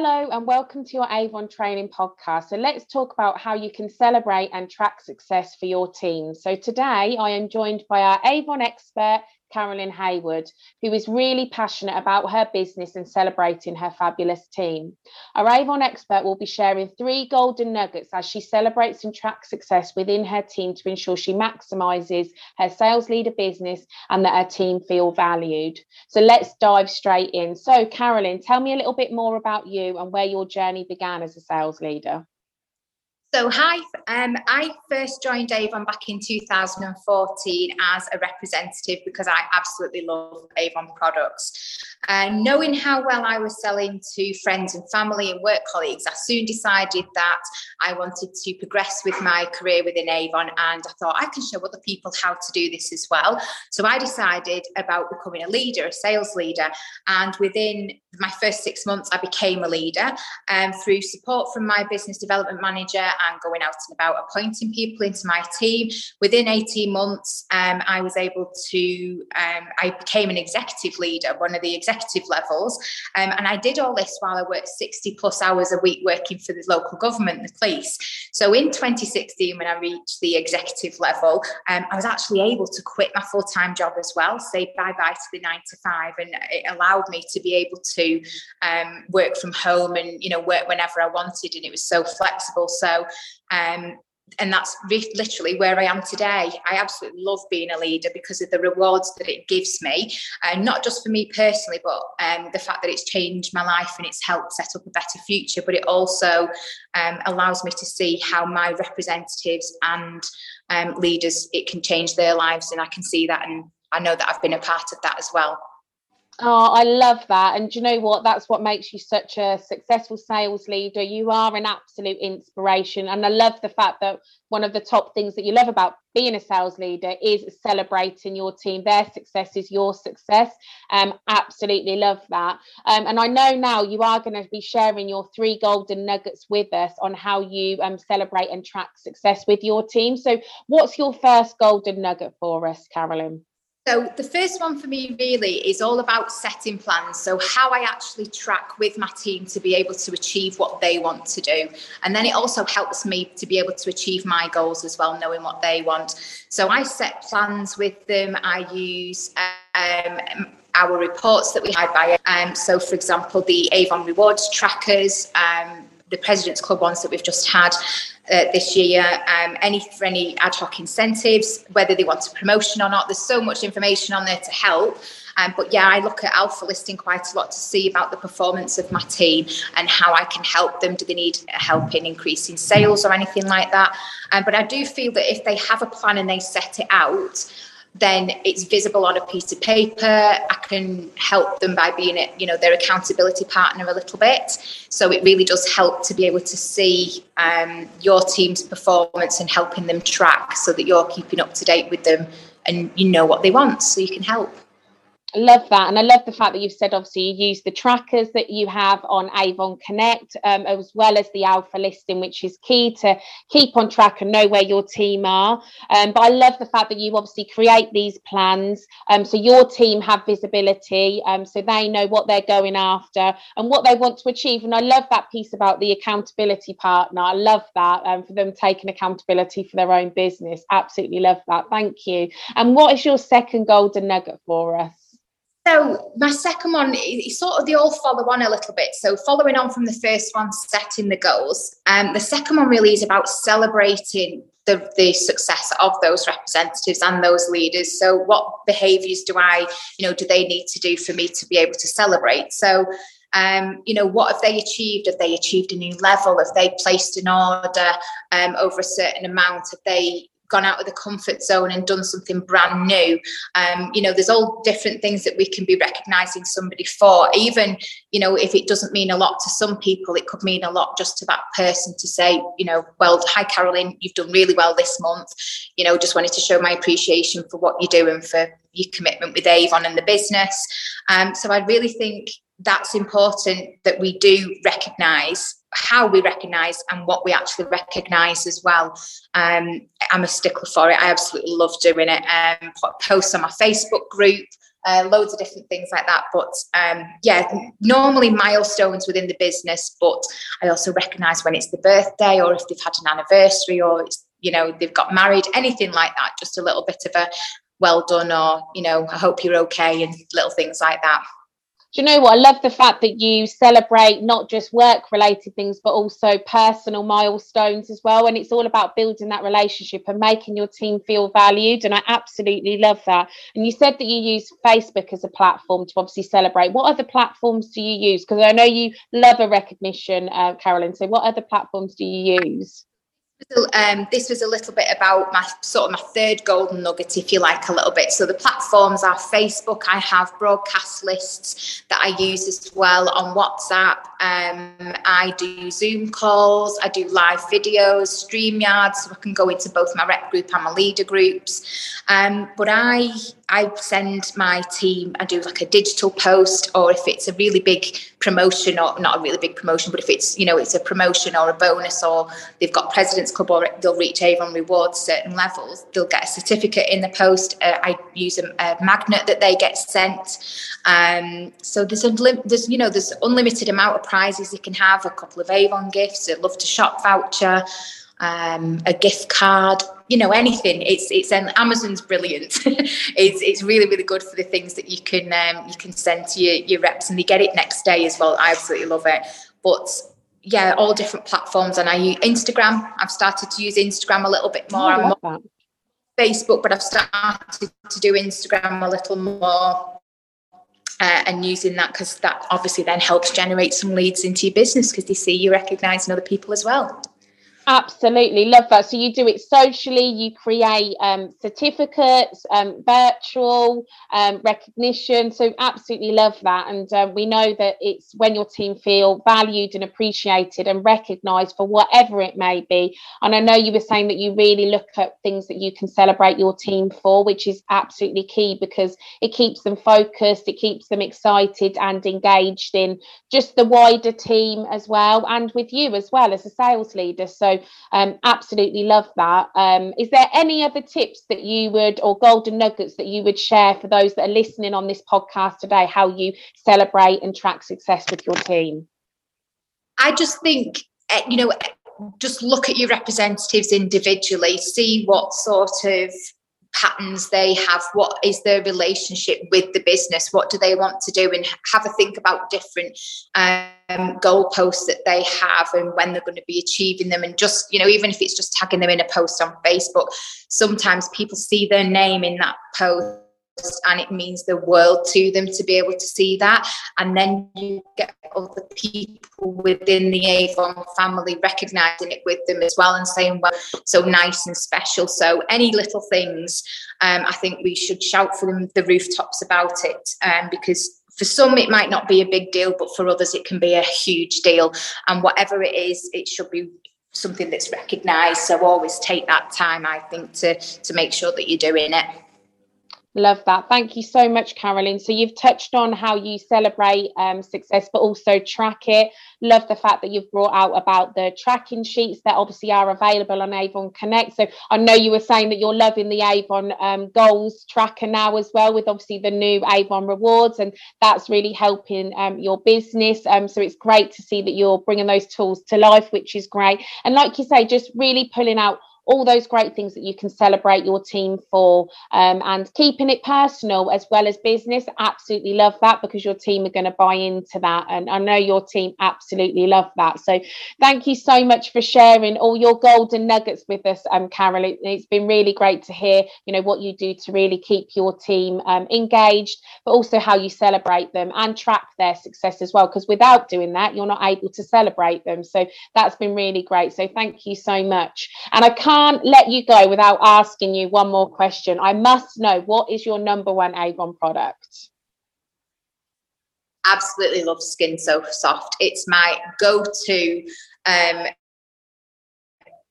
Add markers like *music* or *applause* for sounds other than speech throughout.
Hello, and welcome to your Avon Training Podcast. So, let's talk about how you can celebrate and track success for your team. So, today I am joined by our Avon expert, Carolyn Haywood, who is really passionate about her business and celebrating her fabulous team. Our Avon expert will be sharing three golden nuggets as she celebrates and tracks success within her team to ensure she maximizes her sales leader business and that her team feel valued. So let's dive straight in. So, Carolyn, tell me a little bit more about you and where your journey began as a sales leader. So, hi, um, I first joined Avon back in 2014 as a representative because I absolutely love Avon products. And knowing how well I was selling to friends and family and work colleagues, I soon decided that I wanted to progress with my career within Avon. And I thought I can show other people how to do this as well. So, I decided about becoming a leader, a sales leader. And within my first six months, I became a leader um, through support from my business development manager and going out and about appointing people into my team. Within 18 months, um, I was able to, um, I became an executive leader, one of the executive levels. Um, and I did all this while I worked 60 plus hours a week working for the local government, the police. So in 2016, when I reached the executive level, um, I was actually able to quit my full time job as well, say bye bye to the nine to five. And it allowed me to be able to um, work from home and, you know, work whenever I wanted. And it was so flexible. So um, and that's re- literally where I am today. I absolutely love being a leader because of the rewards that it gives me, and uh, not just for me personally, but um, the fact that it's changed my life and it's helped set up a better future. But it also um, allows me to see how my representatives and um, leaders it can change their lives, and I can see that, and I know that I've been a part of that as well. Oh, I love that. And you know what? That's what makes you such a successful sales leader. You are an absolute inspiration. And I love the fact that one of the top things that you love about being a sales leader is celebrating your team. Their success is your success. Um, absolutely love that. Um, and I know now you are going to be sharing your three golden nuggets with us on how you um, celebrate and track success with your team. So, what's your first golden nugget for us, Carolyn? So, the first one for me really is all about setting plans. So, how I actually track with my team to be able to achieve what they want to do. And then it also helps me to be able to achieve my goals as well, knowing what they want. So, I set plans with them. I use um, our reports that we had by. Um, so, for example, the Avon Rewards trackers, um, the President's Club ones that we've just had uh, this year, um, any for any ad hoc incentives, whether they want a promotion or not. There's so much information on there to help. Um, but yeah, I look at Alpha Listing quite a lot to see about the performance of my team and how I can help them. Do they need help in increasing sales or anything like that? Um, but I do feel that if they have a plan and they set it out, then it's visible on a piece of paper. I can help them by being it, you know, their accountability partner a little bit. So it really does help to be able to see um, your team's performance and helping them track so that you're keeping up to date with them and you know what they want so you can help love that and i love the fact that you've said obviously you use the trackers that you have on avon connect um, as well as the alpha listing which is key to keep on track and know where your team are. Um, but i love the fact that you obviously create these plans um, so your team have visibility um, so they know what they're going after and what they want to achieve. And i love that piece about the accountability partner. I love that um, for them taking accountability for their own business. Absolutely love that. Thank you. And what is your second golden nugget for us so my second one is sort of the all follow on a little bit. So following on from the first one, setting the goals. Um, the second one really is about celebrating the, the success of those representatives and those leaders. So what behaviours do I, you know, do they need to do for me to be able to celebrate? So um, you know, what have they achieved? Have they achieved a new level? Have they placed an order um, over a certain amount? Have they, gone out of the comfort zone and done something brand new. Um, you know, there's all different things that we can be recognizing somebody for. Even, you know, if it doesn't mean a lot to some people, it could mean a lot just to that person to say, you know, well, hi, Carolyn, you've done really well this month. You know, just wanted to show my appreciation for what you're doing for your commitment with Avon and the business. Um, so I really think that's important that we do recognize how we recognize and what we actually recognize as well. Um, I'm a stickler for it. I absolutely love doing it. Um, posts on my Facebook group. uh, loads of different things like that. But um, yeah, normally milestones within the business, but I also recognise when it's the birthday or if they've had an anniversary or it's, you know, they've got married, anything like that, just a little bit of a well done or, you know, I hope you're okay and little things like that do you know what? I love the fact that you celebrate not just work related things, but also personal milestones as well. And it's all about building that relationship and making your team feel valued. And I absolutely love that. And you said that you use Facebook as a platform to obviously celebrate. What other platforms do you use? Because I know you love a recognition, uh, Carolyn. So, what other platforms do you use? Um, this was a little bit about my sort of my third golden nugget, if you like, a little bit. So the platforms are Facebook. I have broadcast lists that I use as well on WhatsApp. Um, I do Zoom calls. I do live videos, StreamYard, so I can go into both my rep group and my leader groups. Um, but I I send my team, I do like a digital post, or if it's a really big promotion, or not a really big promotion, but if it's, you know, it's a promotion or a bonus, or they've got President's Club, or they'll reach Avon Rewards certain levels, they'll get a certificate in the post. Uh, I use a, a, magnet that they get sent. Um, so there's a, there's, you know, there's unlimited amount of prizes you can have, a couple of Avon gifts, a love to shop voucher, um, a gift card, you know anything. It's it's um, amazon's brilliant. *laughs* It's it's really really good for the things that you can um, you can send to your, your reps and they get it next day as well. I absolutely love it. But yeah all different platforms. And i use instagram. I've started to use instagram a little bit more, oh, more facebook but i've started to do instagram a little more uh, and using that because that obviously then helps generate some leads into your business because they see you recognizing other people as well Absolutely, love that. So you do it socially, you create um, certificates, um, virtual um, recognition. So absolutely love that. And uh, we know that it's when your team feel valued and appreciated and recognised for whatever it may be. And I know you were saying that you really look at things that you can celebrate your team for, which is absolutely key because it keeps them focused, it keeps them excited and engaged in just the wider team as well, and with you as well as a sales leader. So um, absolutely love that. Um, is there any other tips that you would, or golden nuggets that you would share for those that are listening on this podcast today, how you celebrate and track success with your team? I just think, eh, you know, just look at your representatives individually, see what sort of patterns they have. What is their relationship with the business? What do they want to do? And have a think about different um, goalposts that they have and when they're going to be achieving them. And just you know even if it's just tagging them in a post on facebook sometimes people see their name in that post and it means the world to them to be able to see that. And then you get other people within the Avon family recognizing it with them as well and saying, well, so nice and special. So any little things, um, I think we should shout from the rooftops about it um, because for some it might not be a big deal but for others it can be a huge deal and whatever it is it should be something that's recognized so always take that time i think to to make sure that you're doing it Love that. Thank you so much, Carolyn. So you've touched on how you celebrate um, success, but also track it. Love the fact that you've brought out about the tracking sheets that obviously are available on Avon Connect. So I know you were saying that you're loving the Avon um, goals tracker now as well, with obviously the new Avon rewards, and that's really helping um, your business. Um, so it's great to see that you're bringing those tools to life, which is great. And like you say, just really pulling out all those great things that you can celebrate your team for um, and keeping it personal as well as business. Absolutely love that because your team are going to buy into that. And I know your team absolutely love that. So thank you so much for sharing all your golden nuggets with us, um, Carol. It, has been really great to hear, you know, what you do to really keep your team um, engaged, but also how you celebrate them and track their success as well. Because without doing that, you're not able to celebrate them. So that's been really great. So thank you so much. And I can't can't let you go without asking you one more question. I must know what is your number one Avon product? Absolutely love Skin So Soft. It's my go to um,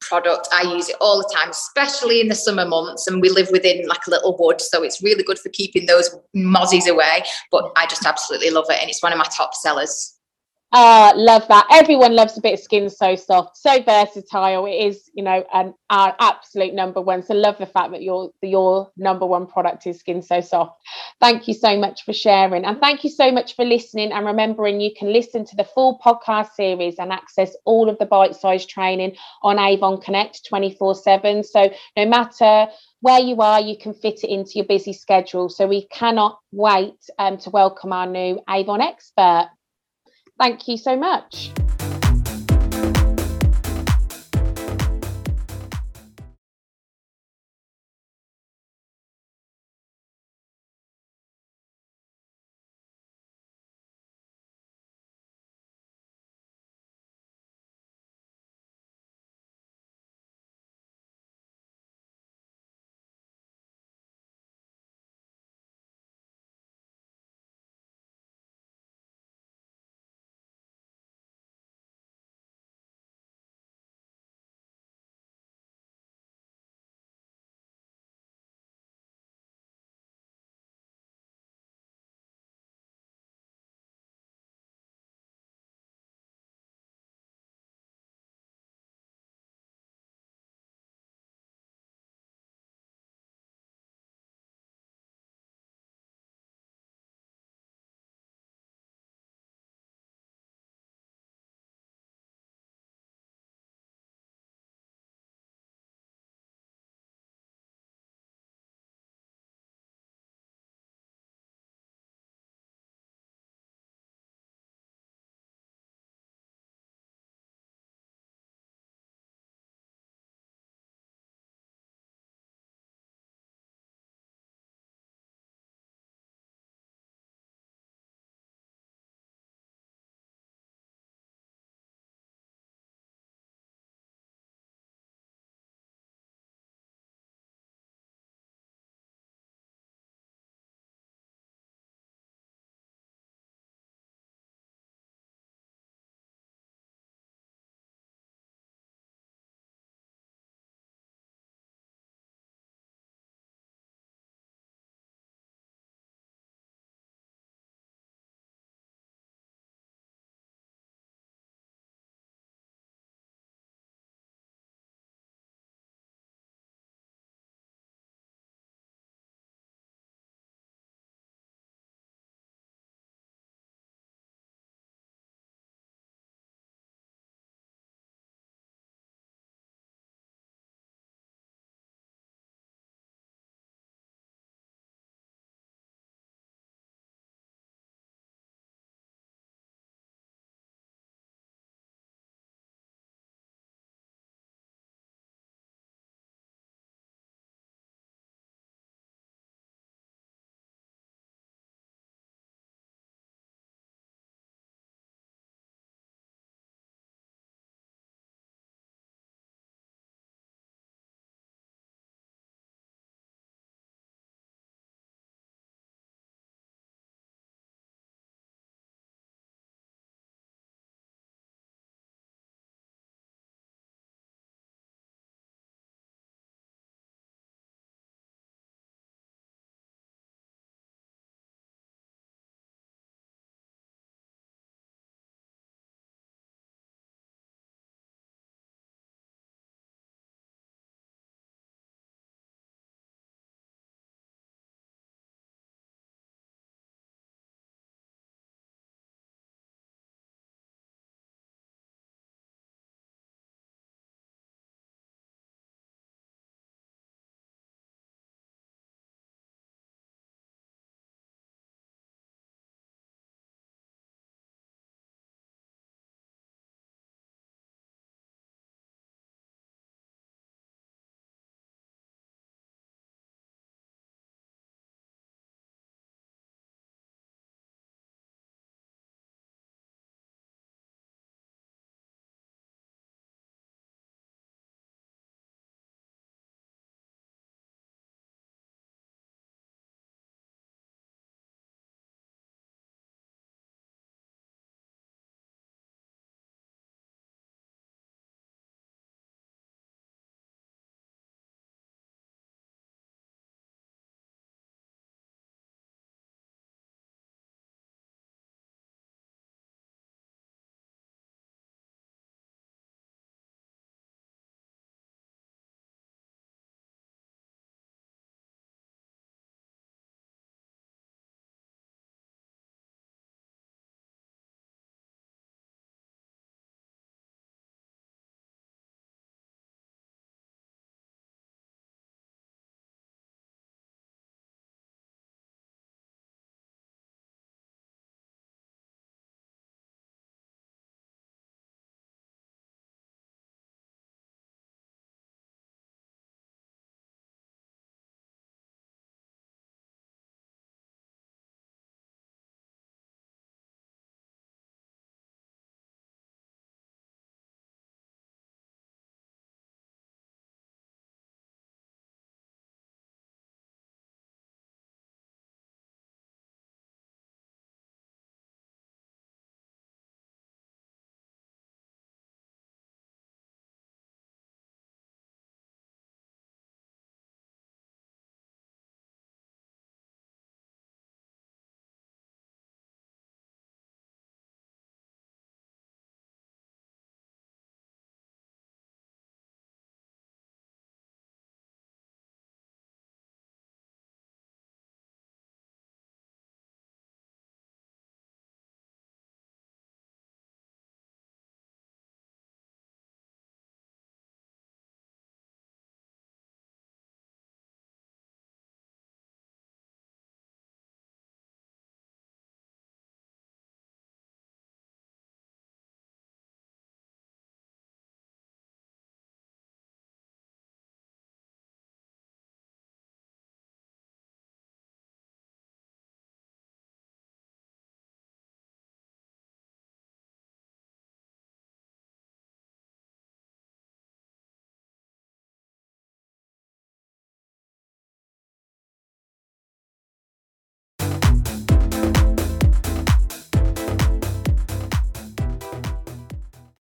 product. I use it all the time, especially in the summer months. And we live within like a little wood, so it's really good for keeping those mozzies away. But I just absolutely love it, and it's one of my top sellers. Uh, love that. Everyone loves a bit of skin so soft, so versatile. It is, you know, an our absolute number one. So love the fact that your your number one product is skin so soft. Thank you so much for sharing. And thank you so much for listening. And remembering you can listen to the full podcast series and access all of the bite sized training on Avon Connect 24 7. So, no matter where you are, you can fit it into your busy schedule. So, we cannot wait um, to welcome our new Avon expert. Thank you so much.